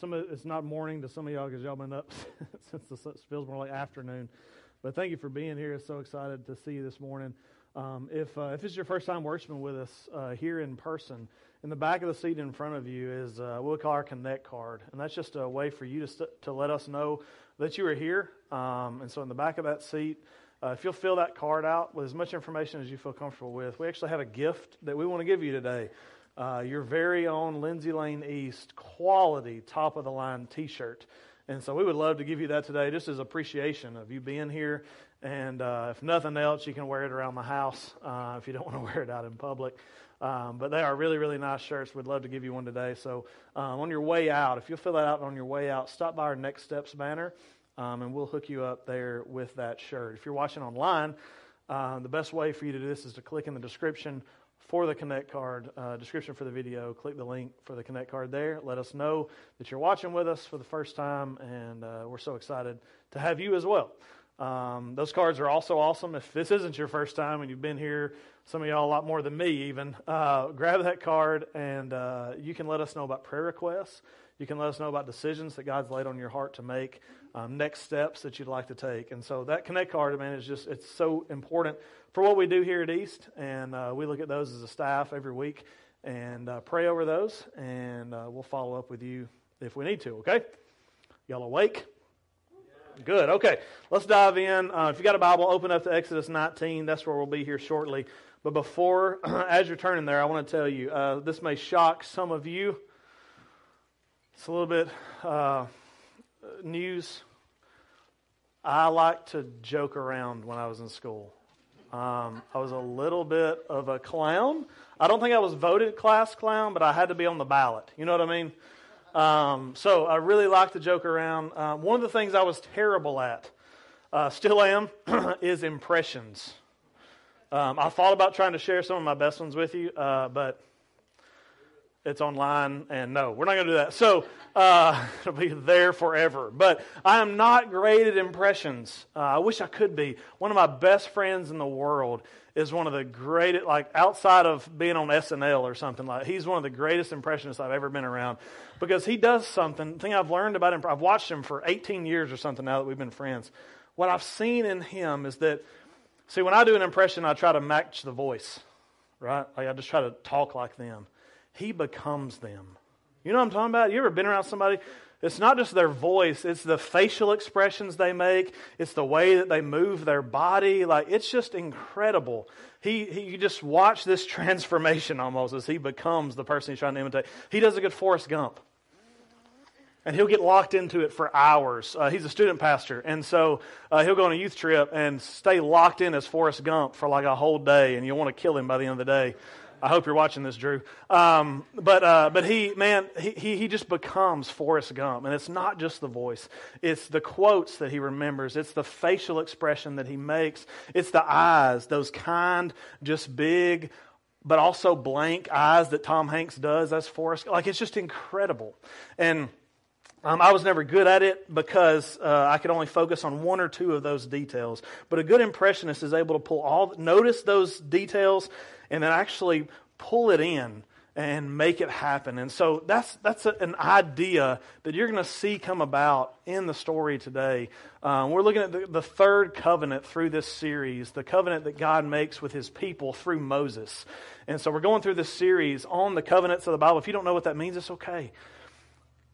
some of it's not morning to some of y'all because y'all been up since the feels more like afternoon. But thank you for being here. So excited to see you this morning. Um, if uh, if it's your first time worshiping with us uh, here in person, in the back of the seat in front of you is uh, what we call our Connect card, and that's just a way for you to st- to let us know that you are here. Um, and so in the back of that seat. Uh, if you'll fill that card out with as much information as you feel comfortable with, we actually have a gift that we want to give you today uh, your very own Lindsay Lane East quality top of the line t shirt. And so we would love to give you that today just as appreciation of you being here. And uh, if nothing else, you can wear it around the house uh, if you don't want to wear it out in public. Um, but they are really, really nice shirts. We'd love to give you one today. So um, on your way out, if you'll fill that out on your way out, stop by our Next Steps banner, um, and we'll hook you up there with that shirt. If you're watching online, uh, the best way for you to do this is to click in the description for the Connect card, uh, description for the video, click the link for the Connect card there. Let us know that you're watching with us for the first time, and uh, we're so excited to have you as well. Um, those cards are also awesome. If this isn't your first time and you've been here, some of y'all a lot more than me even, uh, grab that card and uh, you can let us know about prayer requests. You can let us know about decisions that God's laid on your heart to make, um, next steps that you'd like to take. And so that Connect card, man, is just, it's so important for what we do here at East, and uh, we look at those as a staff every week and uh, pray over those, and uh, we'll follow up with you if we need to. Okay, y'all awake? Good. Okay, let's dive in. Uh, if you got a Bible, open up to Exodus 19. That's where we'll be here shortly. But before, as you're turning there, I want to tell you uh, this may shock some of you. It's a little bit uh, news. I like to joke around when I was in school. Um, I was a little bit of a clown. I don't think I was voted class clown, but I had to be on the ballot. You know what I mean? Um, so I really like to joke around. Um, one of the things I was terrible at, uh, still am, is impressions. Um, I thought about trying to share some of my best ones with you, uh, but it's online, and no, we're not going to do that. So uh, it'll be there forever. But I am not great at impressions. Uh, I wish I could be. One of my best friends in the world is one of the greatest, like outside of being on SNL or something like. He's one of the greatest impressionists I've ever been around because he does something. thing I've learned about him. I've watched him for 18 years or something now that we've been friends. What I've seen in him is that, see, when I do an impression, I try to match the voice, right? Like I just try to talk like them he becomes them. You know what I'm talking about? You ever been around somebody? It's not just their voice, it's the facial expressions they make, it's the way that they move their body. Like, it's just incredible. He, he, you just watch this transformation almost as he becomes the person he's trying to imitate. He does a good Forrest Gump. And he'll get locked into it for hours. Uh, he's a student pastor, and so uh, he'll go on a youth trip and stay locked in as Forrest Gump for like a whole day, and you'll want to kill him by the end of the day. I hope you're watching this, Drew. Um, but uh, but he man he he just becomes Forrest Gump, and it's not just the voice; it's the quotes that he remembers, it's the facial expression that he makes, it's the eyes, those kind, just big, but also blank eyes that Tom Hanks does as Forrest. Like it's just incredible, and. Um, I was never good at it because uh, I could only focus on one or two of those details. But a good impressionist is able to pull all, notice those details and then actually pull it in and make it happen. And so that's that's a, an idea that you're going to see come about in the story today. Um, we're looking at the, the, third covenant through this series, the covenant that God makes with His people through Moses. And so we're going through this series on the covenants of the Bible. If you don't know what that means, it's okay.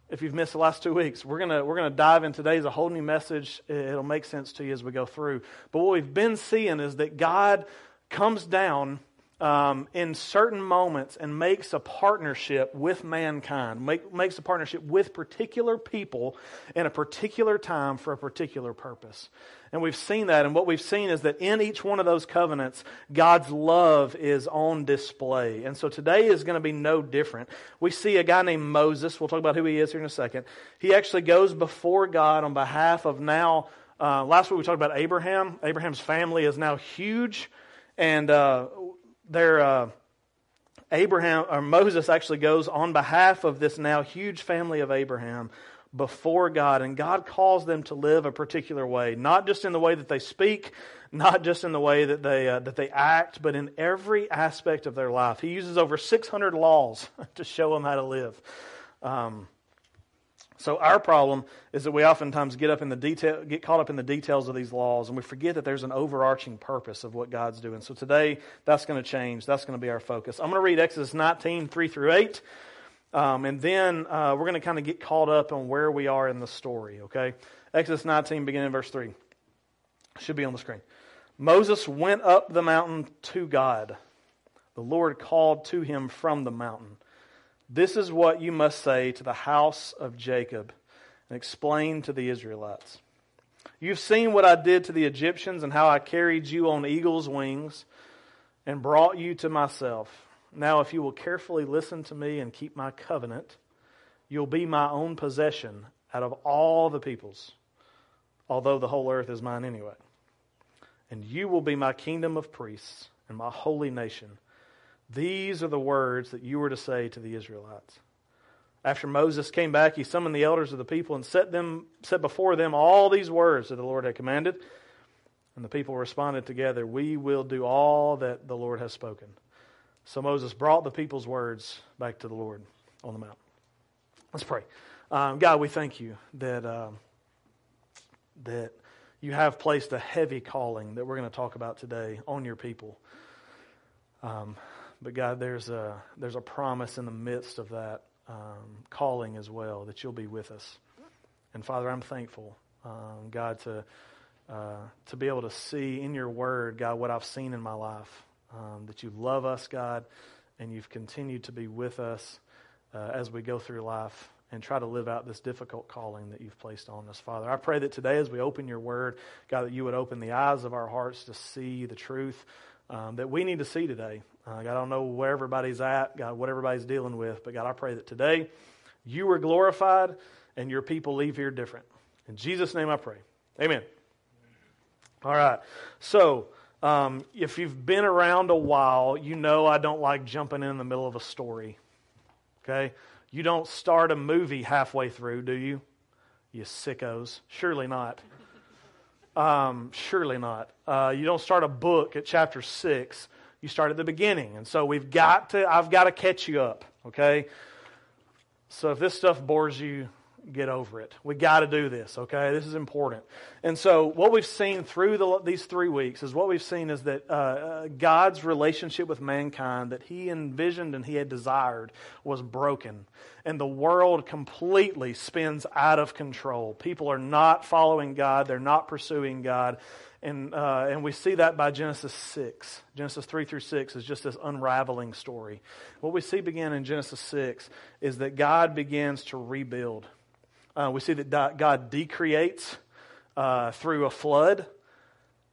If you've missed the last two weeks, we're gonna we're gonna dive in today as a whole new message. It'll make sense to you as we go through. But what we've been seeing is that God comes down um, in certain moments and makes a partnership with mankind, make, makes a partnership with particular people in a particular time for a particular purpose. And we've seen that, and what we've seen is that in each one of those covenants, God's love is on display. And so today is going to be no different. We see a guy named Moses. We'll talk about who he is here in a second. He actually goes before God on behalf of now. Uh, last week we talked about Abraham. Abraham's family is now huge. And uh, there, uh, Abraham or Moses actually goes on behalf of this now huge family of Abraham before God, and God calls them to live a particular way, not just in the way that they speak, not just in the way that they uh, that they act, but in every aspect of their life. He uses over 600 laws to show them how to live. Um, So our problem is that we oftentimes get up in the detail, get caught up in the details of these laws, and we forget that there's an overarching purpose of what God's doing. So today, that's going to change. That's going to be our focus. I'm going to read Exodus 19, 3 through 8, um, and then uh, we're going to kind of get caught up on where we are in the story. Okay, Exodus 19, beginning in verse 3, should be on the screen. Moses went up the mountain to God. The Lord called to him from the mountain. This is what you must say to the house of Jacob and explain to the Israelites. You've seen what I did to the Egyptians and how I carried you on eagle's wings and brought you to myself. Now, if you will carefully listen to me and keep my covenant, you'll be my own possession out of all the peoples, although the whole earth is mine anyway. And you will be my kingdom of priests and my holy nation. These are the words that you were to say to the Israelites. After Moses came back, he summoned the elders of the people and set, them, set before them all these words that the Lord had commanded. And the people responded together, We will do all that the Lord has spoken. So Moses brought the people's words back to the Lord on the mount. Let's pray. Um, God, we thank you that, um, that you have placed a heavy calling that we're going to talk about today on your people. Um, but God, there's a, there's a promise in the midst of that um, calling as well that you'll be with us. And Father, I'm thankful, um, God, to, uh, to be able to see in your word, God, what I've seen in my life. Um, that you love us, God, and you've continued to be with us uh, as we go through life and try to live out this difficult calling that you've placed on us, Father. I pray that today, as we open your word, God, that you would open the eyes of our hearts to see the truth um, that we need to see today. Uh, God, I don't know where everybody's at, God, what everybody's dealing with, but God, I pray that today you are glorified and your people leave here different. In Jesus' name I pray. Amen. All right. So, um, if you've been around a while, you know I don't like jumping in the middle of a story. Okay? You don't start a movie halfway through, do you? You sickos. Surely not. Um, surely not. Uh, you don't start a book at chapter 6 you start at the beginning. And so we've got to, I've got to catch you up, okay? So if this stuff bores you, get over it. We got to do this, okay? This is important. And so what we've seen through the, these three weeks is what we've seen is that uh, uh, God's relationship with mankind that He envisioned and He had desired was broken. And the world completely spins out of control. People are not following God, they're not pursuing God. And, uh, and we see that by Genesis 6. Genesis 3 through 6 is just this unraveling story. What we see begin in Genesis 6 is that God begins to rebuild. Uh, we see that God decreates uh, through a flood,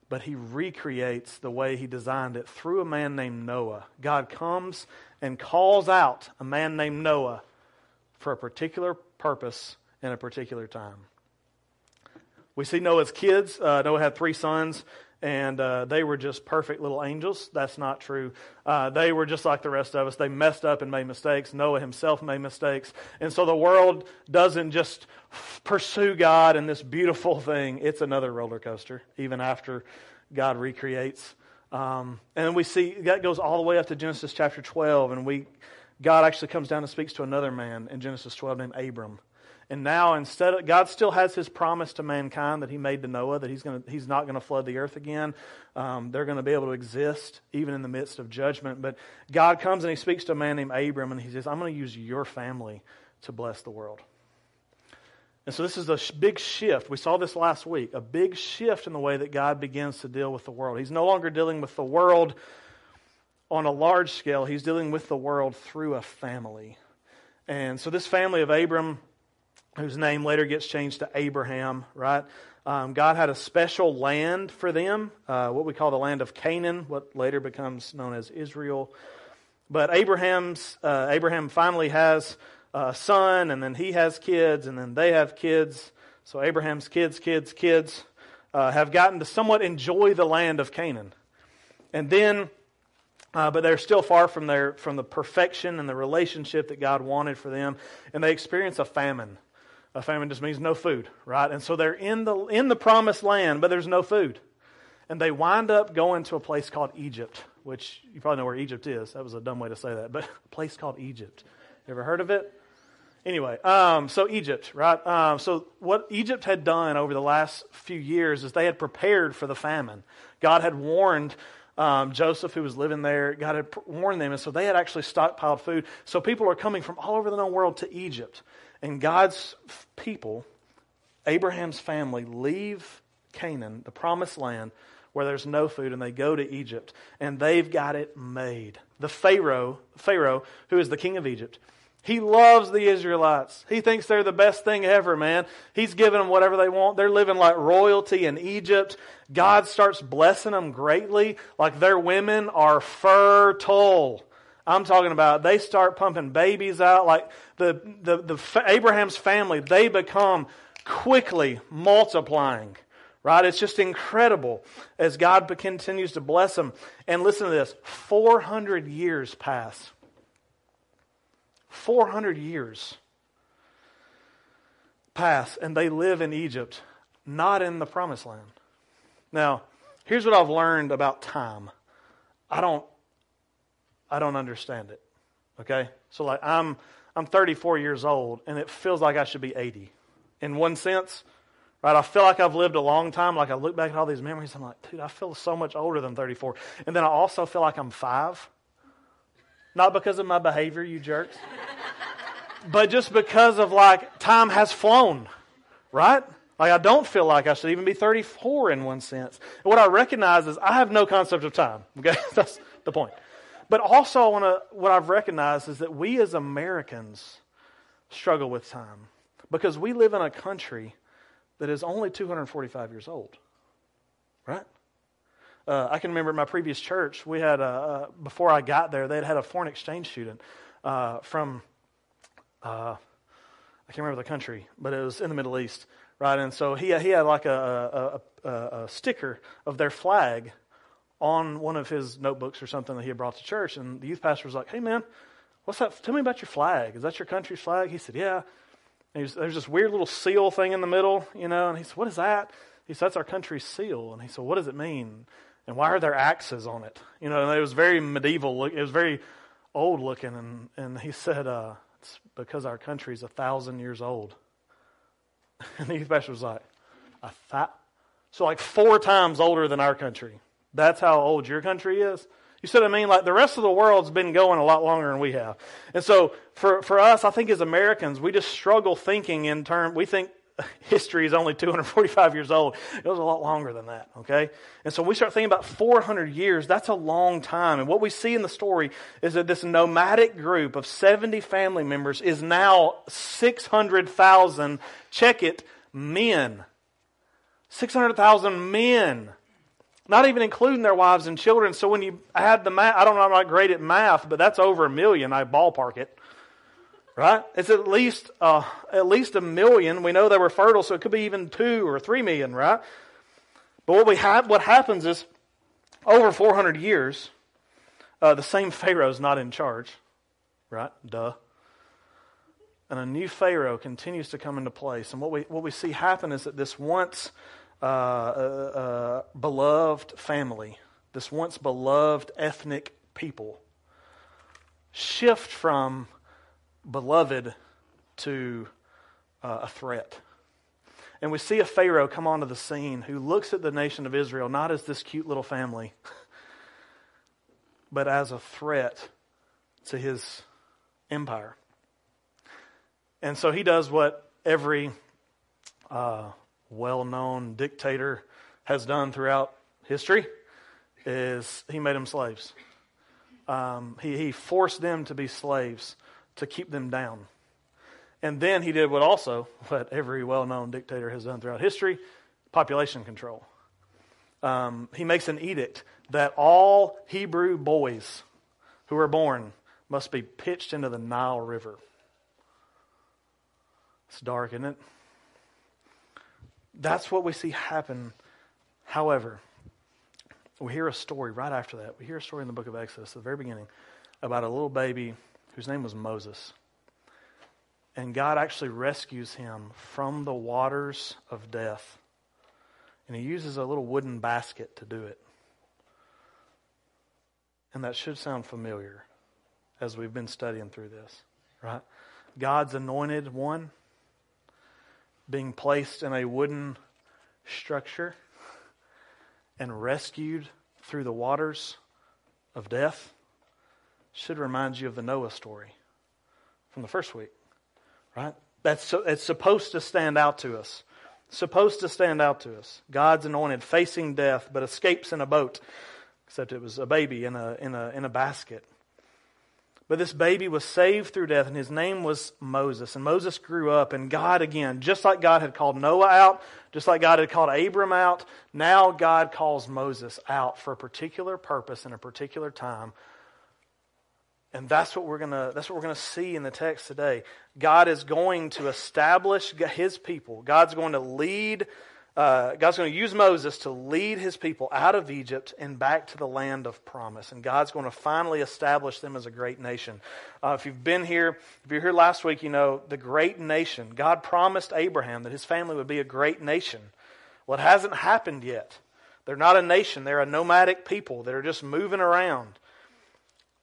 but he recreates the way he designed it through a man named Noah. God comes and calls out a man named Noah for a particular purpose in a particular time. We see Noah's kids. Uh, Noah had three sons, and uh, they were just perfect little angels. That's not true. Uh, they were just like the rest of us. They messed up and made mistakes. Noah himself made mistakes. And so the world doesn't just pursue God in this beautiful thing, it's another roller coaster, even after God recreates. Um, and we see that goes all the way up to Genesis chapter 12, and we God actually comes down and speaks to another man in Genesis 12 named Abram. And now, instead of, God still has his promise to mankind that he made to Noah that he's, gonna, he's not going to flood the earth again. Um, they're going to be able to exist even in the midst of judgment. But God comes and he speaks to a man named Abram and he says, I'm going to use your family to bless the world. And so this is a big shift. We saw this last week. A big shift in the way that God begins to deal with the world. He's no longer dealing with the world on a large scale, he's dealing with the world through a family. And so this family of Abram whose name later gets changed to Abraham, right? Um, God had a special land for them, uh, what we call the land of Canaan, what later becomes known as Israel. But Abraham's uh, Abraham finally has a son, and then he has kids, and then they have kids. So Abraham's kids, kids, kids uh, have gotten to somewhat enjoy the land of Canaan, and then. Uh, but they're still far from their from the perfection and the relationship that God wanted for them, and they experience a famine. A famine just means no food, right? And so they're in the, in the promised land, but there's no food. And they wind up going to a place called Egypt, which you probably know where Egypt is. That was a dumb way to say that, but a place called Egypt. You ever heard of it? Anyway, um, so Egypt, right? Um, so what Egypt had done over the last few years is they had prepared for the famine. God had warned um, Joseph, who was living there, God had warned them, and so they had actually stockpiled food. So people are coming from all over the known world to Egypt. And God's people, Abraham's family, leave Canaan, the promised land, where there's no food, and they go to Egypt, and they've got it made. The Pharaoh, Pharaoh, who is the king of Egypt, he loves the Israelites. He thinks they're the best thing ever, man. He's giving them whatever they want. They're living like royalty in Egypt. God starts blessing them greatly. Like their women are fertile. I'm talking about they start pumping babies out. Like the, the, the Abraham's family, they become quickly multiplying. Right? It's just incredible as God continues to bless them. And listen to this 400 years pass. 400 years pass and they live in Egypt, not in the promised land. Now, here's what I've learned about time. I don't I don't understand it. Okay? So like I'm I'm 34 years old and it feels like I should be 80. In one sense, right? I feel like I've lived a long time. Like I look back at all these memories, I'm like, dude, I feel so much older than 34. And then I also feel like I'm five. Not because of my behavior, you jerks, but just because of like time has flown, right? Like I don't feel like I should even be 34 in one sense. And what I recognize is I have no concept of time. Okay, that's the point. But also, to. What I've recognized is that we as Americans struggle with time because we live in a country that is only 245 years old, right? Uh, I can remember in my previous church, we had, a, uh, before I got there, they had had a foreign exchange student uh, from, uh, I can't remember the country, but it was in the Middle East, right? And so he, he had like a, a, a, a sticker of their flag on one of his notebooks or something that he had brought to church. And the youth pastor was like, hey, man, what's that? Tell me about your flag. Is that your country's flag? He said, yeah. And was, there's this weird little seal thing in the middle, you know, and he said, what is that? He said, that's our country's seal. And he said, what does it mean? And why are there axes on it? You know, and it was very medieval. It was very old looking. And, and he said, uh, it's because our country's a thousand years old. And the youth pastor was like, a th-? So like four times older than our country. That's how old your country is. You see what I mean? Like the rest of the world's been going a lot longer than we have. And so for, for us, I think as Americans, we just struggle thinking in terms, we think history is only 245 years old. It was a lot longer than that, okay? And so we start thinking about 400 years. That's a long time. And what we see in the story is that this nomadic group of 70 family members is now 600,000, check it, men. 600,000 men. Not even including their wives and children. So when you add the math, I don't know, I'm not great at math, but that's over a million. I ballpark it right? It's at least uh, at least a million. We know they were fertile, so it could be even two or three million, right? But what we have, what happens is, over 400 years, uh, the same Pharaoh is not in charge, right? Duh. And a new Pharaoh continues to come into place. And what we what we see happen is that this once uh, uh, uh beloved family, this once beloved ethnic people, shift from beloved to uh, a threat. And we see a Pharaoh come onto the scene who looks at the nation of Israel not as this cute little family, but as a threat to his empire. And so he does what every uh, well known dictator has done throughout history is he made them slaves. Um, he, he forced them to be slaves to keep them down. And then he did what also what every well-known dictator has done throughout history: population control. Um, he makes an edict that all Hebrew boys who are born must be pitched into the Nile River. It's dark, isn't it? That's what we see happen. However, we hear a story right after that. We hear a story in the book of Exodus, the very beginning, about a little baby whose name was Moses. And God actually rescues him from the waters of death. And he uses a little wooden basket to do it. And that should sound familiar as we've been studying through this, right? God's anointed one being placed in a wooden structure and rescued through the waters of death should remind you of the Noah story from the first week, right? That's so, it's supposed to stand out to us. Supposed to stand out to us. God's anointed, facing death, but escapes in a boat, except it was a baby in a, in a, in a basket. But this baby was saved through death, and his name was Moses. And Moses grew up, and God, again, just like God had called Noah out, just like God had called Abram out, now God calls Moses out for a particular purpose in a particular time. And that's what we're gonna that's what we're gonna see in the text today. God is going to establish his people. God's going to lead uh, God's going to use Moses to lead his people out of Egypt and back to the land of promise. And God's going to finally establish them as a great nation. Uh, if you've been here, if you're here last week, you know the great nation. God promised Abraham that his family would be a great nation. Well, it hasn't happened yet. They're not a nation, they're a nomadic people that are just moving around.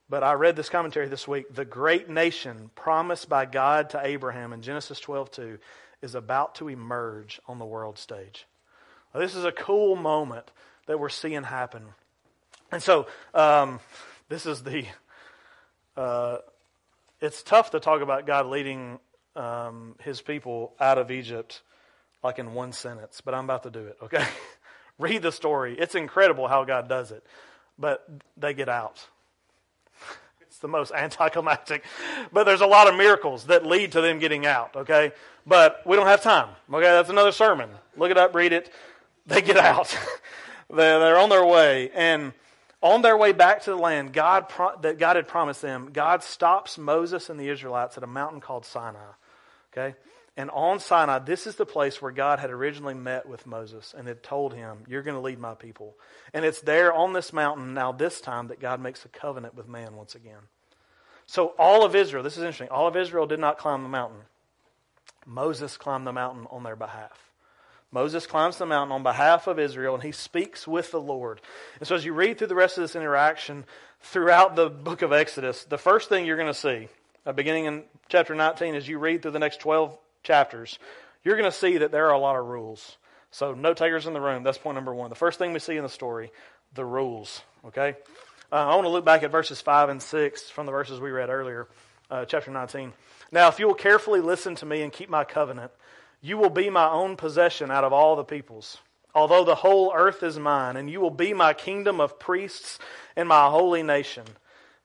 But I read this commentary this week. The great nation promised by God to Abraham in Genesis 12 2 is about to emerge on the world stage. This is a cool moment that we're seeing happen. And so, um, this is the. Uh, it's tough to talk about God leading um, his people out of Egypt like in one sentence, but I'm about to do it, okay? Read the story. It's incredible how God does it. But they get out the most anticlimactic. But there's a lot of miracles that lead to them getting out, okay? But we don't have time, okay? That's another sermon. Look it up, read it. They get out. they're on their way. And on their way back to the land God that God had promised them, God stops Moses and the Israelites at a mountain called Sinai, okay? And on Sinai, this is the place where God had originally met with Moses and had told him, You're going to lead my people. And it's there on this mountain now, this time, that God makes a covenant with man once again. So, all of Israel, this is interesting, all of Israel did not climb the mountain. Moses climbed the mountain on their behalf. Moses climbs the mountain on behalf of Israel and he speaks with the Lord. And so, as you read through the rest of this interaction throughout the book of Exodus, the first thing you're going to see, uh, beginning in chapter 19, as you read through the next 12 chapters, you're going to see that there are a lot of rules. So, note takers in the room, that's point number one. The first thing we see in the story, the rules. Okay? Uh, I want to look back at verses 5 and 6 from the verses we read earlier, uh, chapter 19. Now, if you will carefully listen to me and keep my covenant, you will be my own possession out of all the peoples. Although the whole earth is mine, and you will be my kingdom of priests and my holy nation.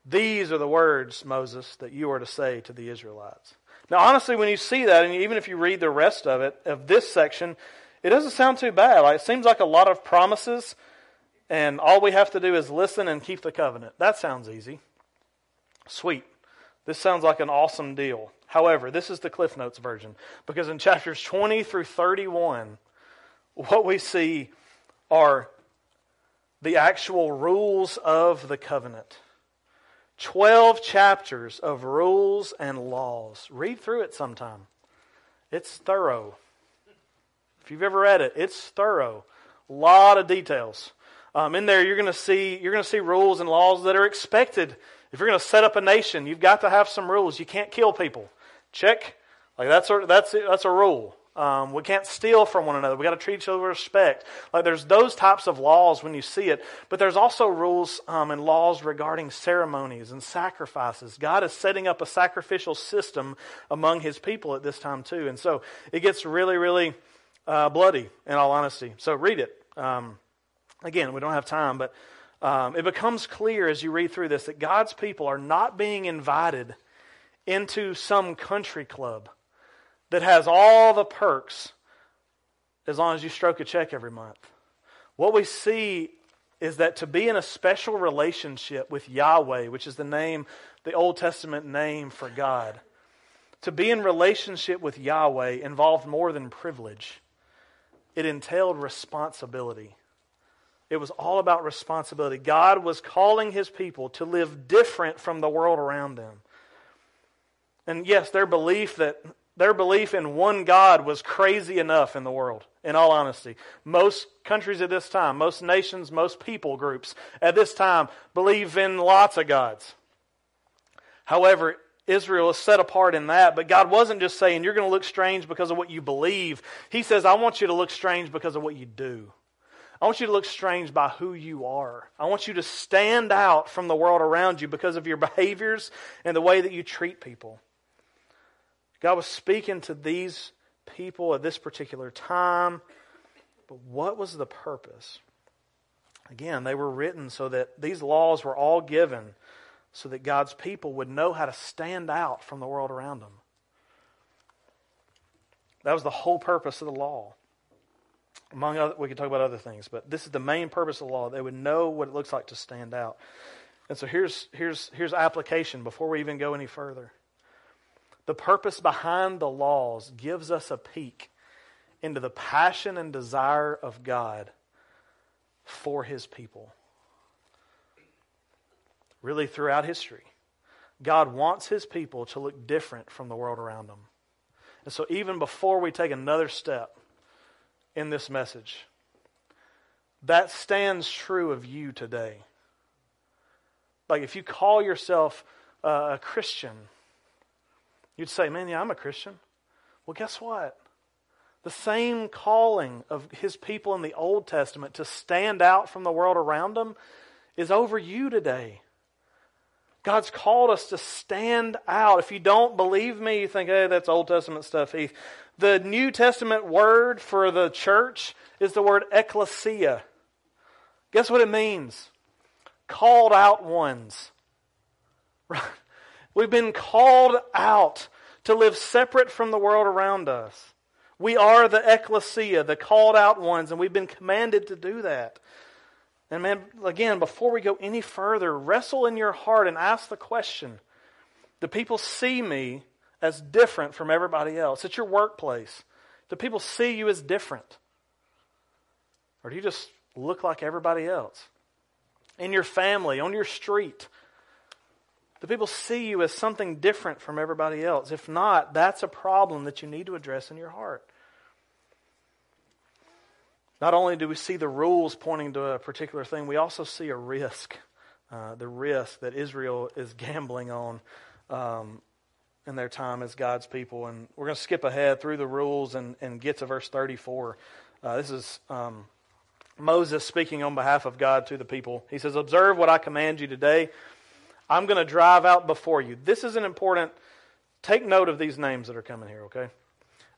These are the words, Moses, that you are to say to the Israelites. Now, honestly, when you see that, and even if you read the rest of it, of this section, it doesn't sound too bad. Like, it seems like a lot of promises, and all we have to do is listen and keep the covenant. That sounds easy. Sweet. This sounds like an awesome deal. However, this is the Cliff Notes version, because in chapters 20 through 31, what we see are the actual rules of the covenant. 12 chapters of rules and laws. Read through it sometime. It's thorough. If you've ever read it, it's thorough. A lot of details. Um, in there, you're going to see you're going to see rules and laws that are expected. If you're going to set up a nation, you've got to have some rules. You can't kill people. Check. Like that's a, that's that's a rule. Um, we can't steal from one another. We got to treat each other with respect. Like there's those types of laws when you see it, but there's also rules um, and laws regarding ceremonies and sacrifices. God is setting up a sacrificial system among His people at this time too, and so it gets really, really uh, bloody. In all honesty, so read it. Um, again, we don't have time, but um, it becomes clear as you read through this that God's people are not being invited into some country club that has all the perks as long as you stroke a check every month. What we see is that to be in a special relationship with Yahweh, which is the name, the Old Testament name for God, to be in relationship with Yahweh involved more than privilege. It entailed responsibility. It was all about responsibility. God was calling his people to live different from the world around them. And yes, their belief that their belief in one God was crazy enough in the world, in all honesty. Most countries at this time, most nations, most people groups at this time believe in lots of gods. However, Israel is set apart in that. But God wasn't just saying, you're going to look strange because of what you believe. He says, I want you to look strange because of what you do. I want you to look strange by who you are. I want you to stand out from the world around you because of your behaviors and the way that you treat people. God was speaking to these people at this particular time, but what was the purpose? Again, they were written so that these laws were all given so that God's people would know how to stand out from the world around them. That was the whole purpose of the law. Among other, we could talk about other things, but this is the main purpose of the law. They would know what it looks like to stand out. And so here's, here's, here's application before we even go any further. The purpose behind the laws gives us a peek into the passion and desire of God for his people. Really, throughout history, God wants his people to look different from the world around them. And so, even before we take another step in this message, that stands true of you today. Like, if you call yourself a Christian, you'd say, Man, yeah, I'm a Christian. Well, guess what? The same calling of his people in the Old Testament to stand out from the world around them is over you today. God's called us to stand out. If you don't believe me, you think, hey, that's Old Testament stuff, Heath. The New Testament word for the church is the word ecclesia. Guess what it means? Called out ones. Right? We've been called out to live separate from the world around us. We are the ecclesia, the called out ones, and we've been commanded to do that. And man, again, before we go any further, wrestle in your heart and ask the question Do people see me as different from everybody else? At your workplace, do people see you as different? Or do you just look like everybody else? In your family, on your street, do people see you as something different from everybody else? If not, that's a problem that you need to address in your heart. Not only do we see the rules pointing to a particular thing, we also see a risk. Uh, the risk that Israel is gambling on um, in their time as God's people. And we're going to skip ahead through the rules and, and get to verse 34. Uh, this is um, Moses speaking on behalf of God to the people. He says, Observe what I command you today. I'm going to drive out before you. This is an important, take note of these names that are coming here, okay?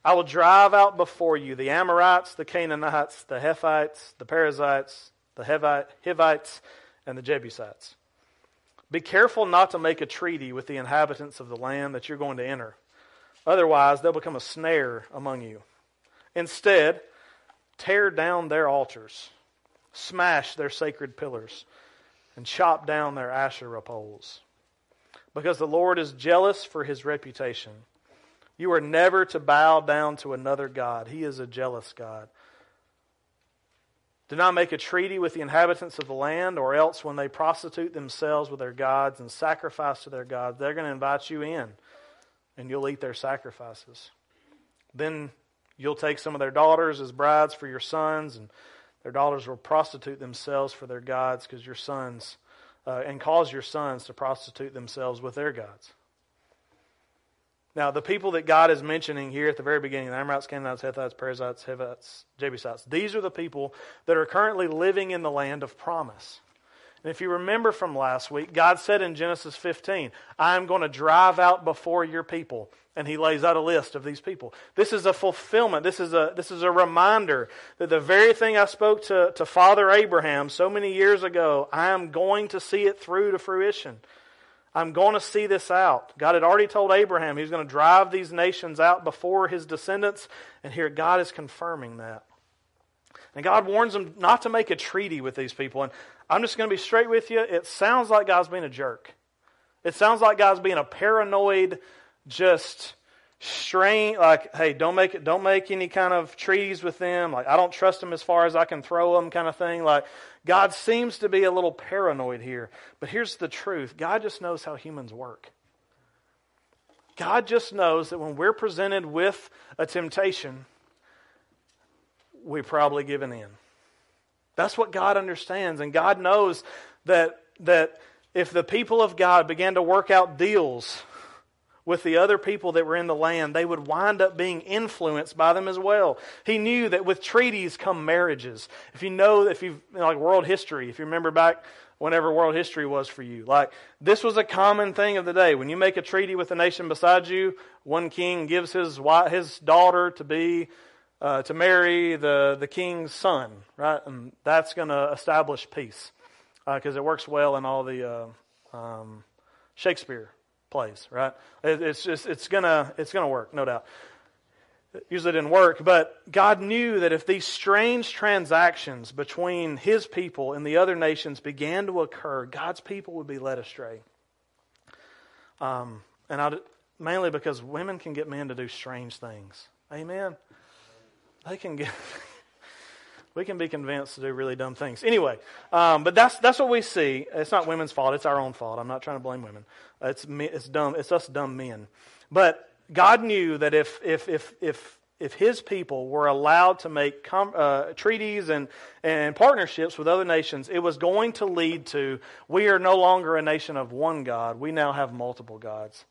I will drive out before you the Amorites, the Canaanites, the Hittites, the Perizzites, the Hivites, and the Jebusites. Be careful not to make a treaty with the inhabitants of the land that you're going to enter. Otherwise, they'll become a snare among you. Instead, tear down their altars, smash their sacred pillars and chop down their Asherah poles. Because the Lord is jealous for his reputation. You are never to bow down to another God. He is a jealous God. Do not make a treaty with the inhabitants of the land, or else when they prostitute themselves with their gods and sacrifice to their gods, they're going to invite you in, and you'll eat their sacrifices. Then you'll take some of their daughters as brides for your sons, and their daughters will prostitute themselves for their gods because your sons, uh, and cause your sons to prostitute themselves with their gods. Now, the people that God is mentioning here at the very beginning, the Amorites, Canaanites, Hittites, Perizzites, Hivites, Jebusites, these are the people that are currently living in the land of promise. And if you remember from last week, God said in Genesis 15, I am going to drive out before your people. And he lays out a list of these people. This is a fulfillment. This is a, this is a reminder that the very thing I spoke to, to Father Abraham so many years ago, I am going to see it through to fruition. I'm going to see this out. God had already told Abraham he was going to drive these nations out before his descendants, and here God is confirming that. And God warns them not to make a treaty with these people. And I'm just going to be straight with you. It sounds like God's being a jerk. It sounds like God's being a paranoid, just strain like hey don't make it don't make any kind of treaties with them. Like i don't trust them as far as i can throw them kind of thing. Like god seems to be a little paranoid here. But here's the truth. God just knows how humans work. God just knows that when we're presented with a temptation we probably given in that's what god understands and god knows that that if the people of god began to work out deals with the other people that were in the land, they would wind up being influenced by them as well. He knew that with treaties come marriages. If you know, if you like world history, if you remember back whenever world history was for you, like this was a common thing of the day. When you make a treaty with a nation beside you, one king gives his wife, his daughter to be uh, to marry the the king's son, right? And that's going to establish peace because uh, it works well in all the uh, um, Shakespeare plays, right? It, it's just it's gonna it's gonna work, no doubt. It usually didn't work, but God knew that if these strange transactions between His people and the other nations began to occur, God's people would be led astray. Um, and I, mainly because women can get men to do strange things. Amen. They can get we can be convinced to do really dumb things. Anyway, um, but that's that's what we see. It's not women's fault. It's our own fault. I'm not trying to blame women. It's it's dumb. It's us dumb men. But God knew that if if if if if His people were allowed to make com- uh, treaties and and partnerships with other nations, it was going to lead to we are no longer a nation of one God. We now have multiple gods.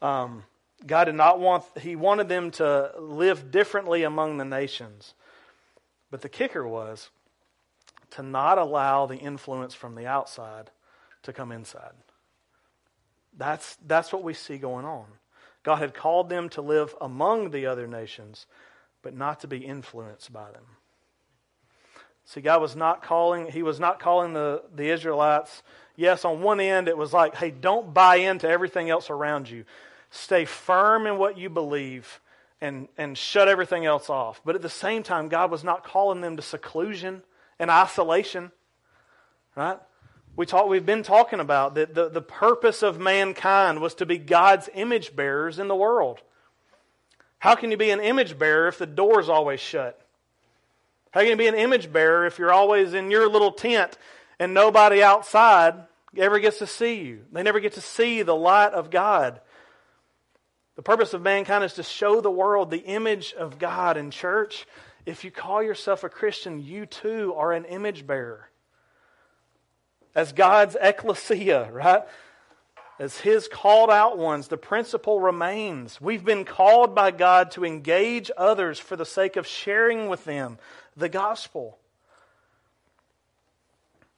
Um, God did not want. He wanted them to live differently among the nations. But the kicker was to not allow the influence from the outside to come inside. That's, that's what we see going on. God had called them to live among the other nations, but not to be influenced by them. See, God was not calling, He was not calling the, the Israelites. Yes, on one end, it was like, hey, don't buy into everything else around you. Stay firm in what you believe and, and shut everything else off. But at the same time, God was not calling them to seclusion and isolation. Right? We talk, we've been talking about that the, the purpose of mankind was to be God's image bearers in the world. How can you be an image bearer if the door's always shut? How can you be an image bearer if you're always in your little tent and nobody outside ever gets to see you? They never get to see the light of God. The purpose of mankind is to show the world the image of God in church. If you call yourself a Christian, you too are an image bearer. As God's ecclesia, right? As His called out ones, the principle remains. We've been called by God to engage others for the sake of sharing with them the gospel.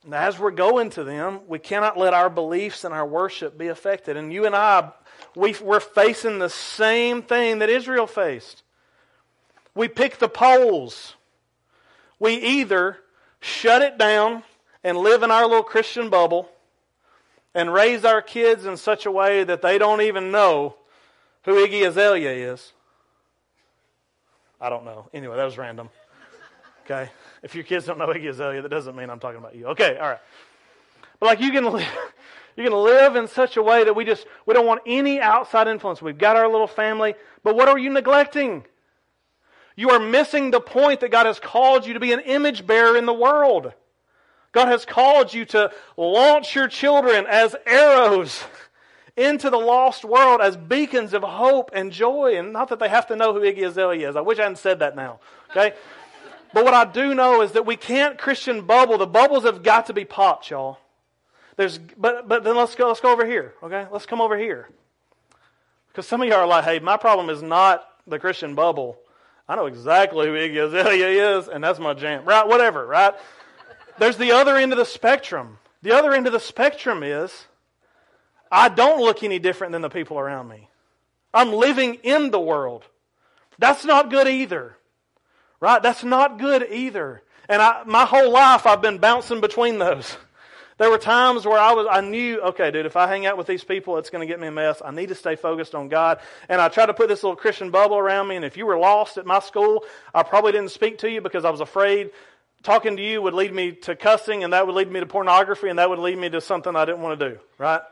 And as we're going to them, we cannot let our beliefs and our worship be affected. And you and I we, we're facing the same thing that Israel faced. We pick the poles. We either shut it down and live in our little Christian bubble and raise our kids in such a way that they don't even know who Iggy Azalea is. I don't know. Anyway, that was random. Okay? If your kids don't know Iggy Azalea, that doesn't mean I'm talking about you. Okay, all right. But like you can live, you're going to live in such a way that we just, we don't want any outside influence. We've got our little family, but what are you neglecting? You are missing the point that God has called you to be an image bearer in the world. God has called you to launch your children as arrows into the lost world as beacons of hope and joy. And not that they have to know who Iggy Azalea is. I wish I hadn't said that now. Okay? but what I do know is that we can't Christian bubble. The bubbles have got to be popped, y'all. There's, but, but then let's go, let's go over here, okay? Let's come over here. Because some of you are like, hey, my problem is not the Christian bubble. I know exactly who Iggy Azalea is, and that's my jam. Right? Whatever, right? There's the other end of the spectrum. The other end of the spectrum is I don't look any different than the people around me. I'm living in the world. That's not good either. Right? That's not good either. And I, my whole life I've been bouncing between those. There were times where I was, I knew, okay, dude, if I hang out with these people, it's going to get me a mess. I need to stay focused on God. And I tried to put this little Christian bubble around me. And if you were lost at my school, I probably didn't speak to you because I was afraid talking to you would lead me to cussing and that would lead me to pornography and that would lead me to something I didn't want to do, right?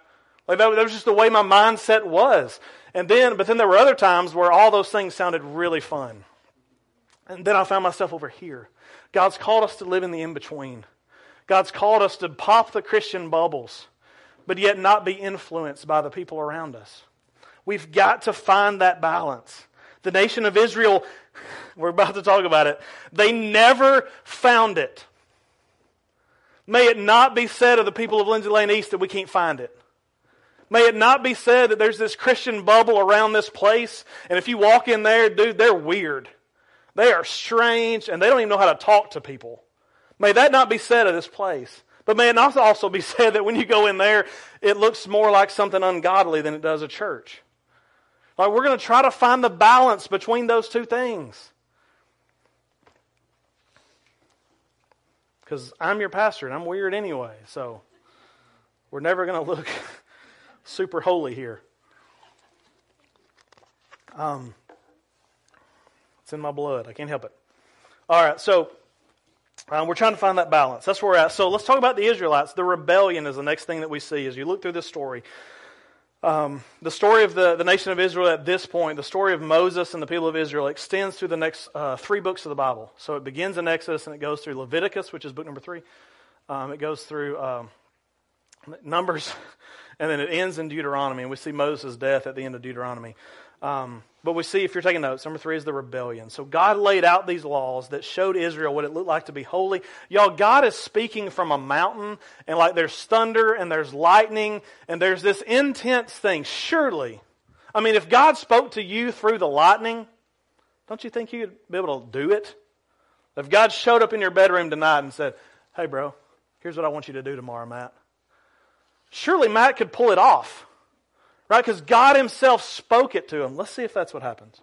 Like that, that was just the way my mindset was. And then, but then there were other times where all those things sounded really fun. And then I found myself over here. God's called us to live in the in between. God's called us to pop the Christian bubbles, but yet not be influenced by the people around us. We've got to find that balance. The nation of Israel, we're about to talk about it, they never found it. May it not be said of the people of Lindsay Lane East that we can't find it. May it not be said that there's this Christian bubble around this place, and if you walk in there, dude, they're weird. They are strange, and they don't even know how to talk to people. May that not be said of this place. But may it not also be said that when you go in there, it looks more like something ungodly than it does a church. Like we're going to try to find the balance between those two things. Because I'm your pastor and I'm weird anyway, so we're never going to look super holy here. Um, it's in my blood. I can't help it. All right, so um, we're trying to find that balance. That's where we're at. So let's talk about the Israelites. The rebellion is the next thing that we see as you look through this story. Um, the story of the, the nation of Israel at this point, the story of Moses and the people of Israel, extends through the next uh, three books of the Bible. So it begins in Exodus and it goes through Leviticus, which is book number three. Um, it goes through um, Numbers, and then it ends in Deuteronomy. And we see Moses' death at the end of Deuteronomy. Um, but we see, if you're taking notes, number three is the rebellion. So God laid out these laws that showed Israel what it looked like to be holy. Y'all, God is speaking from a mountain, and like there's thunder and there's lightning, and there's this intense thing. Surely, I mean, if God spoke to you through the lightning, don't you think you'd be able to do it? If God showed up in your bedroom tonight and said, Hey, bro, here's what I want you to do tomorrow, Matt. Surely Matt could pull it off. Right? Because God Himself spoke it to him. Let's see if that's what happens.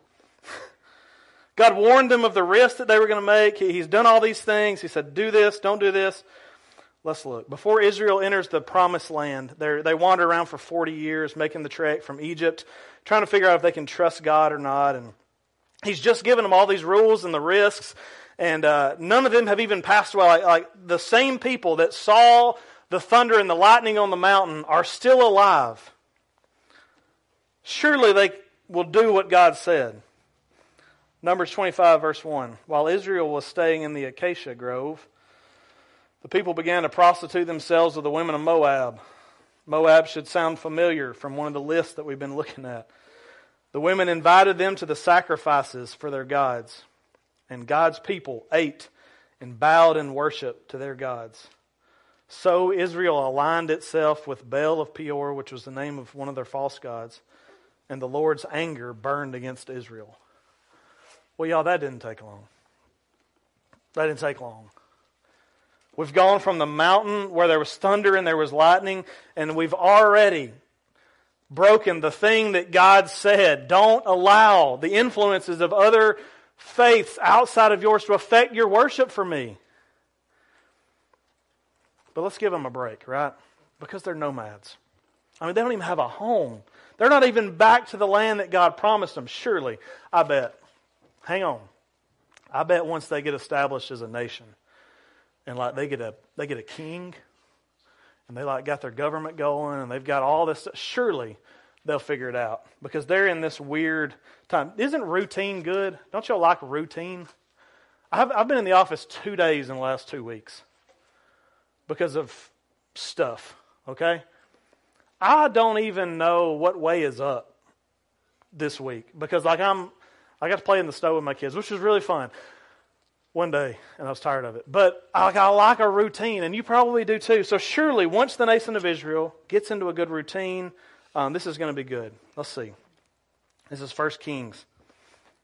God warned them of the risk that they were going to make. He's done all these things. He said, do this, don't do this. Let's look. Before Israel enters the promised land, they wander around for 40 years, making the trek from Egypt, trying to figure out if they can trust God or not. And He's just given them all these rules and the risks, and uh, none of them have even passed away. Like, like the same people that saw the thunder and the lightning on the mountain are still alive. Surely they will do what God said. Numbers 25, verse 1. While Israel was staying in the acacia grove, the people began to prostitute themselves with the women of Moab. Moab should sound familiar from one of the lists that we've been looking at. The women invited them to the sacrifices for their gods, and God's people ate and bowed in worship to their gods. So Israel aligned itself with Baal of Peor, which was the name of one of their false gods and the Lord's anger burned against Israel. Well, y'all, that didn't take long. That didn't take long. We've gone from the mountain where there was thunder and there was lightning, and we've already broken the thing that God said. Don't allow the influences of other faiths outside of yours to affect your worship for me. But let's give them a break, right? Because they're nomads. I mean, they don't even have a home. They're not even back to the land that God promised them, surely. I bet. Hang on. I bet once they get established as a nation and like they get a they get a king and they like got their government going and they've got all this surely they'll figure it out because they're in this weird time. Isn't routine good? Don't y'all like routine? I've I've been in the office 2 days in the last 2 weeks because of stuff, okay? I don't even know what way is up this week because like I'm I got to play in the snow with my kids, which was really fun one day, and I was tired of it. But I, I like a routine, and you probably do too. So surely, once the nation of Israel gets into a good routine, um, this is going to be good. Let's see. This is First Kings,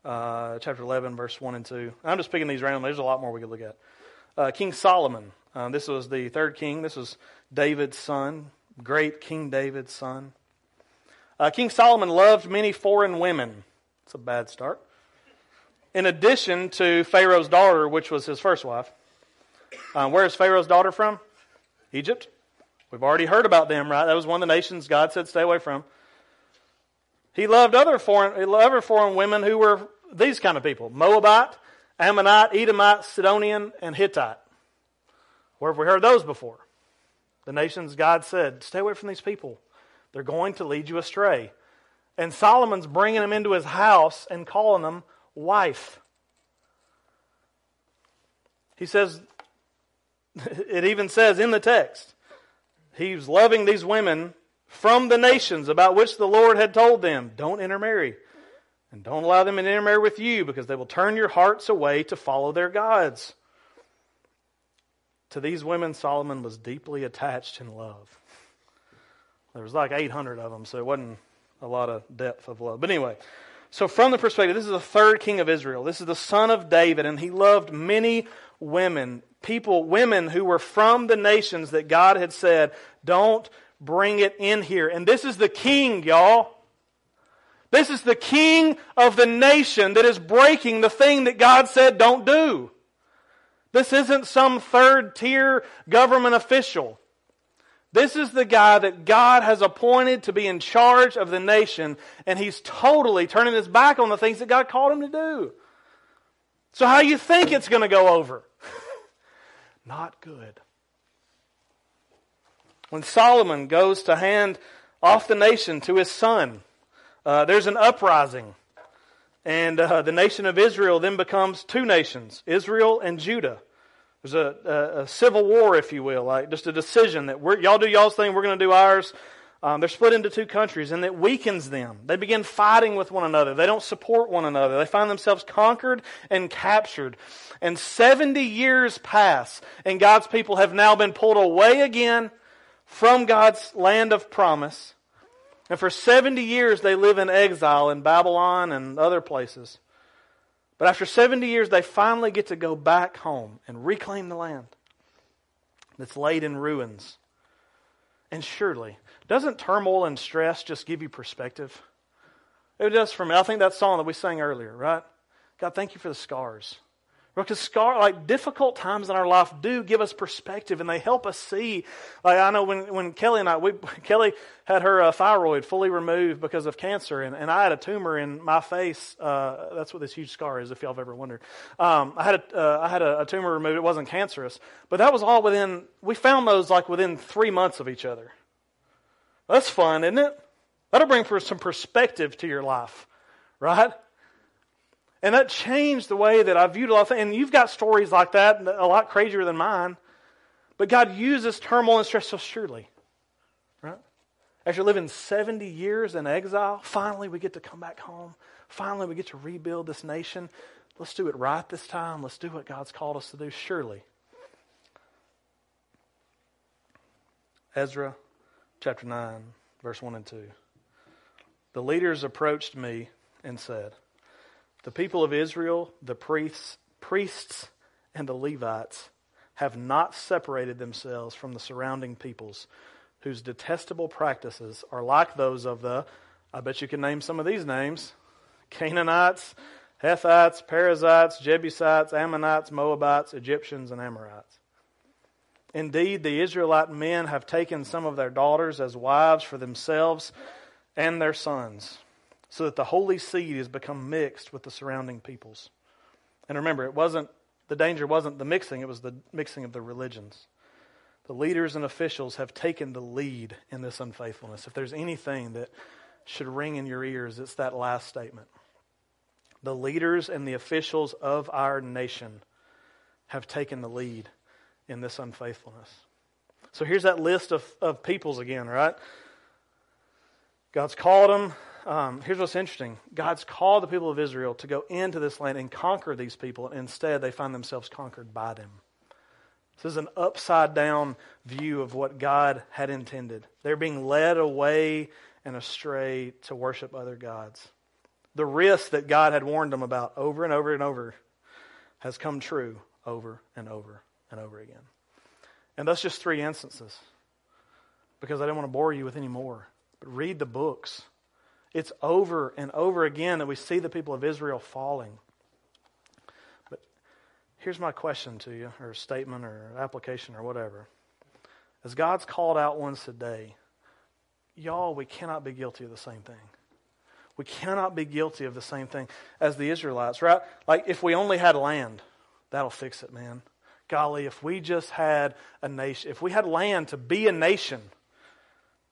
uh, chapter eleven, verse one and two. I'm just picking these randomly. There's a lot more we could look at. Uh, king Solomon. Uh, this was the third king. This was David's son great King David's son. Uh, king Solomon loved many foreign women. It's a bad start. In addition to Pharaoh's daughter, which was his first wife. Uh, where is Pharaoh's daughter from? Egypt. We've already heard about them, right? That was one of the nations God said stay away from. He loved other foreign, other foreign women who were these kind of people Moabite, Ammonite, Edomite, Sidonian, and Hittite. Where have we heard those before? The nations, God said, stay away from these people. They're going to lead you astray. And Solomon's bringing them into his house and calling them wife. He says, it even says in the text, he's loving these women from the nations about which the Lord had told them, don't intermarry. And don't allow them to intermarry with you because they will turn your hearts away to follow their gods. To these women, Solomon was deeply attached in love. There was like 800 of them, so it wasn't a lot of depth of love. But anyway, so from the perspective, this is the third king of Israel. This is the son of David, and he loved many women, people, women who were from the nations that God had said, don't bring it in here. And this is the king, y'all. This is the king of the nation that is breaking the thing that God said don't do. This isn't some third tier government official. This is the guy that God has appointed to be in charge of the nation, and he's totally turning his back on the things that God called him to do. So, how do you think it's going to go over? Not good. When Solomon goes to hand off the nation to his son, uh, there's an uprising. And uh, the nation of Israel then becomes two nations Israel and Judah. There's a, a, a, civil war, if you will, like just a decision that we're, y'all do y'all's thing, we're going to do ours. Um, they're split into two countries, and it weakens them. They begin fighting with one another. They don't support one another. They find themselves conquered and captured. And 70 years pass, and God's people have now been pulled away again from God's land of promise. And for 70 years, they live in exile in Babylon and other places. But after 70 years, they finally get to go back home and reclaim the land that's laid in ruins. And surely, doesn't turmoil and stress just give you perspective? It does for me. I think that song that we sang earlier, right? God, thank you for the scars. Because scar, like difficult times in our life do give us perspective and they help us see. Like I know when, when Kelly and I, we, Kelly had her uh, thyroid fully removed because of cancer and, and I had a tumor in my face. Uh, that's what this huge scar is if y'all have ever wondered. Um, I had, a, uh, I had a, a tumor removed. It wasn't cancerous, but that was all within, we found those like within three months of each other. That's fun, isn't it? That'll bring some perspective to your life, right? And that changed the way that I viewed a lot of things. And you've got stories like that, a lot crazier than mine. But God uses turmoil and stress so surely. Right? After living 70 years in exile, finally we get to come back home. Finally we get to rebuild this nation. Let's do it right this time. Let's do what God's called us to do, surely. Ezra chapter 9, verse 1 and 2. The leaders approached me and said, the people of Israel, the priests, priests and the Levites have not separated themselves from the surrounding peoples whose detestable practices are like those of the, I bet you can name some of these names Canaanites, Hittites, Perizzites, Jebusites, Ammonites, Moabites, Egyptians, and Amorites. Indeed, the Israelite men have taken some of their daughters as wives for themselves and their sons so that the holy seed has become mixed with the surrounding peoples. And remember, it wasn't the danger wasn't the mixing, it was the mixing of the religions. The leaders and officials have taken the lead in this unfaithfulness. If there's anything that should ring in your ears, it's that last statement. The leaders and the officials of our nation have taken the lead in this unfaithfulness. So here's that list of, of peoples again, right? God's called them um, here's what's interesting God's called the people of Israel to go into this land and conquer these people. And instead, they find themselves conquered by them. This is an upside down view of what God had intended. They're being led away and astray to worship other gods. The risk that God had warned them about over and over and over has come true over and over and over again. And that's just three instances because I didn't want to bore you with any more. But read the books. It's over and over again that we see the people of Israel falling. But here's my question to you, or statement, or application, or whatever. As God's called out ones today, y'all, we cannot be guilty of the same thing. We cannot be guilty of the same thing as the Israelites, right? Like, if we only had land, that'll fix it, man. Golly, if we just had a nation, if we had land to be a nation,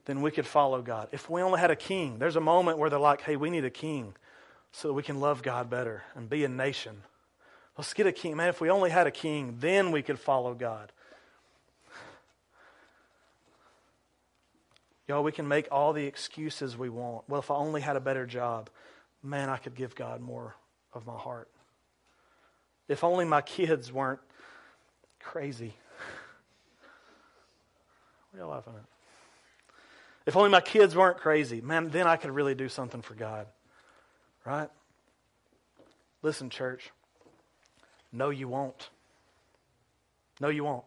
then we could follow God. If we only had a king, there's a moment where they're like, hey, we need a king so that we can love God better and be a nation. Let's get a king. Man, if we only had a king, then we could follow God. Y'all, we can make all the excuses we want. Well, if I only had a better job, man, I could give God more of my heart. If only my kids weren't crazy. What are you laughing at? If only my kids weren't crazy. Man, then I could really do something for God. Right? Listen, church. No, you won't. No, you won't.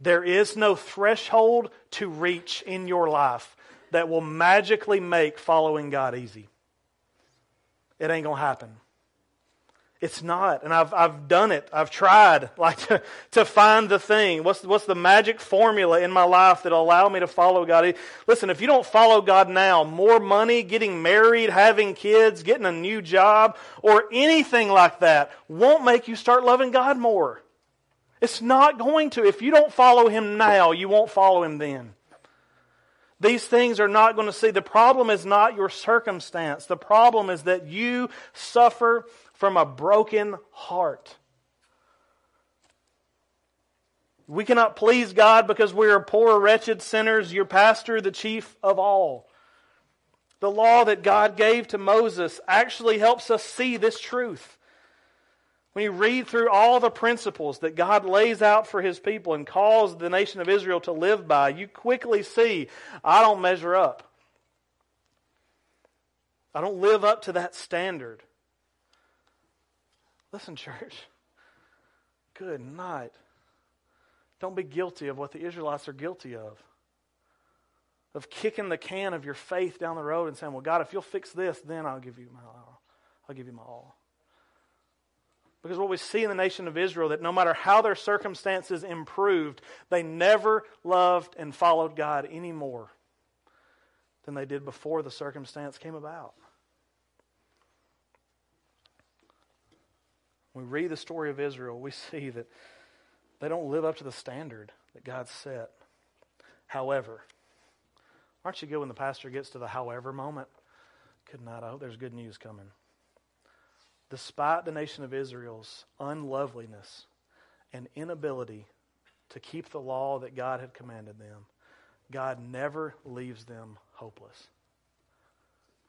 There is no threshold to reach in your life that will magically make following God easy. It ain't going to happen. It's not. And I've, I've done it. I've tried like to, to find the thing. What's, what's the magic formula in my life that'll allow me to follow God? Listen, if you don't follow God now, more money, getting married, having kids, getting a new job, or anything like that won't make you start loving God more. It's not going to. If you don't follow Him now, you won't follow Him then. These things are not going to see. The problem is not your circumstance. The problem is that you suffer from a broken heart. We cannot please God because we are poor, wretched sinners. Your pastor, the chief of all. The law that God gave to Moses actually helps us see this truth. When you read through all the principles that God lays out for his people and calls the nation of Israel to live by, you quickly see, I don't measure up. I don't live up to that standard. Listen, church. Good night. Don't be guilty of what the Israelites are guilty of. Of kicking the can of your faith down the road and saying, Well, God, if you'll fix this, then I'll give you my all. I'll give you my all. Because what we see in the nation of Israel, that no matter how their circumstances improved, they never loved and followed God any more than they did before the circumstance came about. When we read the story of Israel, we see that they don't live up to the standard that God set. However, aren't you good when the pastor gets to the however moment? Good night. I hope there's good news coming despite the nation of Israel's unloveliness and inability to keep the law that God had commanded them, God never leaves them hopeless.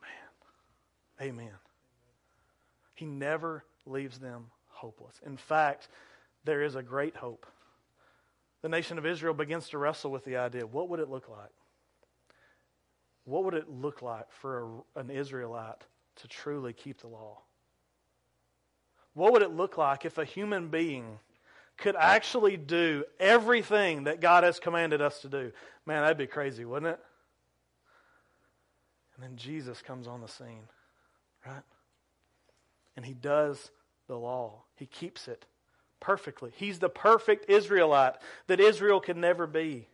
Man, amen. He never leaves them hopeless. In fact, there is a great hope. The nation of Israel begins to wrestle with the idea what would it look like? What would it look like for a, an Israelite to truly keep the law? What would it look like if a human being could actually do everything that God has commanded us to do? Man, that'd be crazy, wouldn't it? And then Jesus comes on the scene, right? And he does the law, he keeps it perfectly. He's the perfect Israelite that Israel can never be.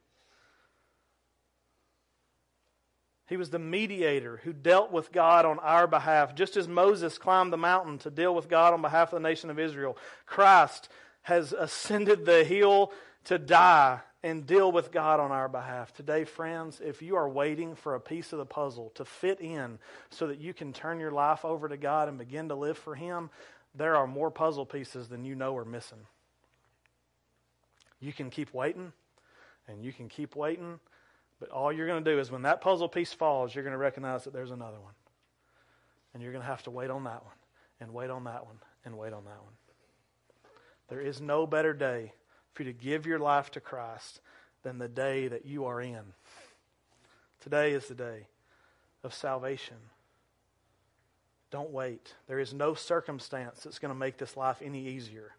He was the mediator who dealt with God on our behalf. Just as Moses climbed the mountain to deal with God on behalf of the nation of Israel, Christ has ascended the hill to die and deal with God on our behalf. Today, friends, if you are waiting for a piece of the puzzle to fit in so that you can turn your life over to God and begin to live for Him, there are more puzzle pieces than you know are missing. You can keep waiting, and you can keep waiting but all you're going to do is when that puzzle piece falls, you're going to recognize that there's another one. And you're going to have to wait on that one, and wait on that one, and wait on that one. There is no better day for you to give your life to Christ than the day that you are in. Today is the day of salvation. Don't wait. There is no circumstance that's going to make this life any easier.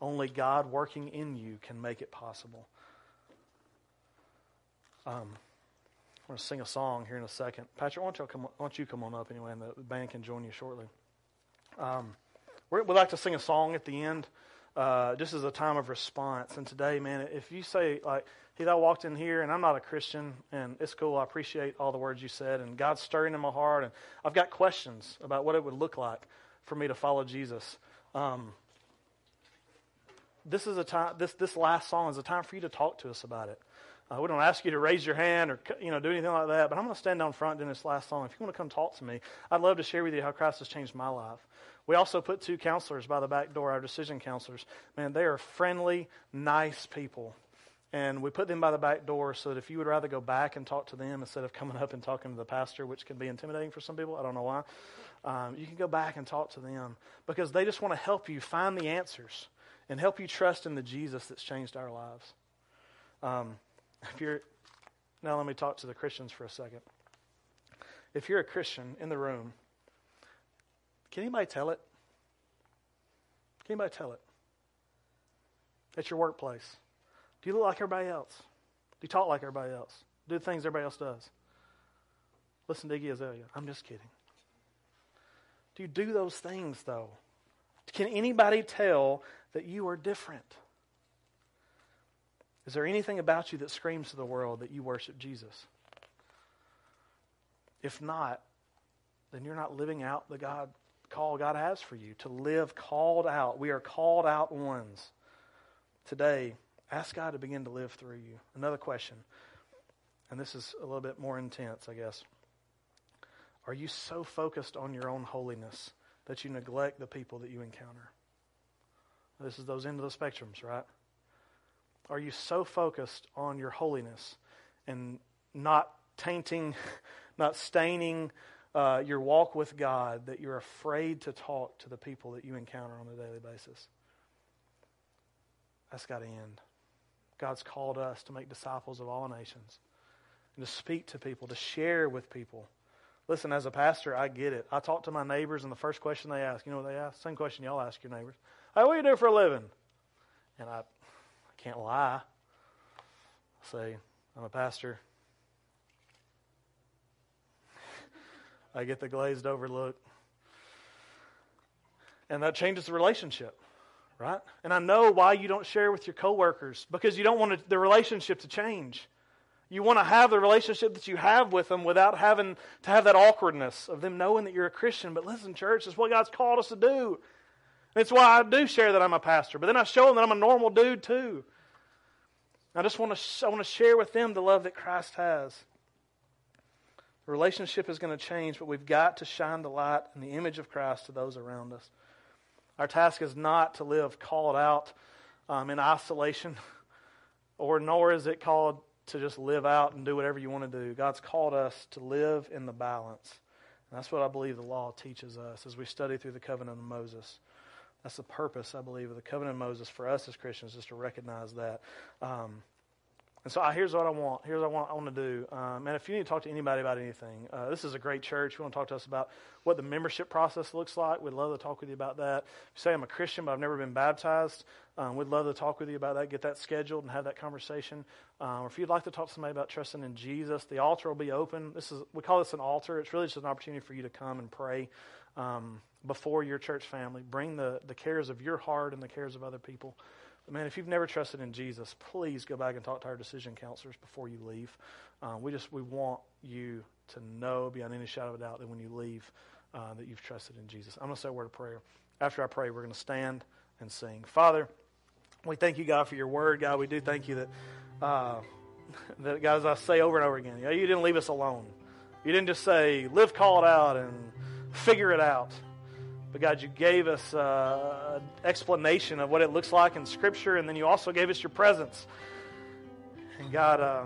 Only God working in you can make it possible. Um, I'm going to sing a song here in a second. Patrick, why don't, you come, why don't you come on up anyway, and the band can join you shortly. Um, we'd like to sing a song at the end, uh, just as a time of response. And today, man, if you say, like, hey, I walked in here and I'm not a Christian, and it's cool, I appreciate all the words you said, and God's stirring in my heart, and I've got questions about what it would look like for me to follow Jesus. Um, this is a time. This this last song is a time for you to talk to us about it. Uh, we don't ask you to raise your hand or you know do anything like that, but I'm going to stand down front in this last song. If you want to come talk to me, I'd love to share with you how Christ has changed my life. We also put two counselors by the back door, our decision counselors. Man, they are friendly, nice people. And we put them by the back door so that if you would rather go back and talk to them instead of coming up and talking to the pastor, which can be intimidating for some people, I don't know why, um, you can go back and talk to them because they just want to help you find the answers and help you trust in the Jesus that's changed our lives. Um, if you're now let me talk to the Christians for a second. If you're a Christian in the room, can anybody tell it? Can anybody tell it? At your workplace. Do you look like everybody else? Do you talk like everybody else? Do the things everybody else does? Listen to Iggy Azalea. I'm just kidding. Do you do those things, though? Can anybody tell that you are different? Is there anything about you that screams to the world that you worship Jesus? If not, then you're not living out the God call God has for you to live called out. We are called out ones. Today, ask God to begin to live through you. Another question, and this is a little bit more intense, I guess. Are you so focused on your own holiness that you neglect the people that you encounter? This is those end of the spectrums, right? Are you so focused on your holiness and not tainting, not staining uh, your walk with God that you're afraid to talk to the people that you encounter on a daily basis? That's got to end. God's called us to make disciples of all nations and to speak to people, to share with people. Listen, as a pastor, I get it. I talk to my neighbors, and the first question they ask, you know what they ask? Same question y'all ask your neighbors. Hey, what do you do for a living? And I, I can't lie. I say, I'm a pastor. I get the glazed over look. And that changes the relationship, right? And I know why you don't share with your coworkers because you don't want the relationship to change. You want to have the relationship that you have with them without having to have that awkwardness of them knowing that you're a Christian. But listen, church, it's what God's called us to do. It's why I do share that I'm a pastor. But then I show them that I'm a normal dude too. I just want to, I want to share with them the love that Christ has. The relationship is going to change, but we've got to shine the light and the image of Christ to those around us. Our task is not to live called out um, in isolation, or nor is it called to just live out and do whatever you want to do. God's called us to live in the balance. And that's what I believe the law teaches us as we study through the covenant of Moses. That's the purpose, I believe, of the covenant of Moses for us as Christians, is to recognize that. Um, and so here's what I want. Here's what I want, I want to do. Um, and if you need to talk to anybody about anything, uh, this is a great church. You want to talk to us about what the membership process looks like? We'd love to talk with you about that. If you say I'm a Christian, but I've never been baptized, um, we'd love to talk with you about that, get that scheduled, and have that conversation. Um, or if you'd like to talk to somebody about trusting in Jesus, the altar will be open. This is we call this an altar. It's really just an opportunity for you to come and pray um, before your church family. Bring the, the cares of your heart and the cares of other people. But man, if you've never trusted in Jesus, please go back and talk to our decision counselors before you leave. Uh, we just we want you to know beyond any shadow of a doubt that when you leave, uh, that you've trusted in Jesus. I'm going to say a word of prayer. After I pray, we're going to stand and sing. Father, we thank you, God, for your word. God, we do thank you that, uh, that God, as I say over and over again, you, know, you didn't leave us alone. You didn't just say, live called out and figure it out. But God, you gave us uh, an explanation of what it looks like in Scripture, and then you also gave us your presence. And God, uh,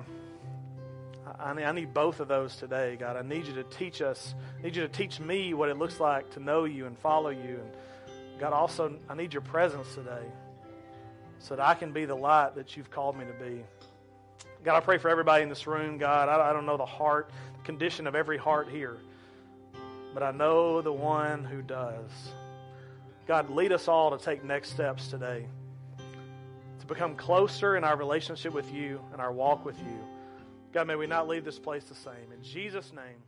I, I need both of those today. God, I need you to teach us, I need you to teach me what it looks like to know you and follow you. And God, also, I need your presence today so that I can be the light that you've called me to be. God, I pray for everybody in this room, God. I, I don't know the heart, condition of every heart here but I know the one who does. God, lead us all to take next steps today to become closer in our relationship with you and our walk with you. God, may we not leave this place the same. In Jesus' name.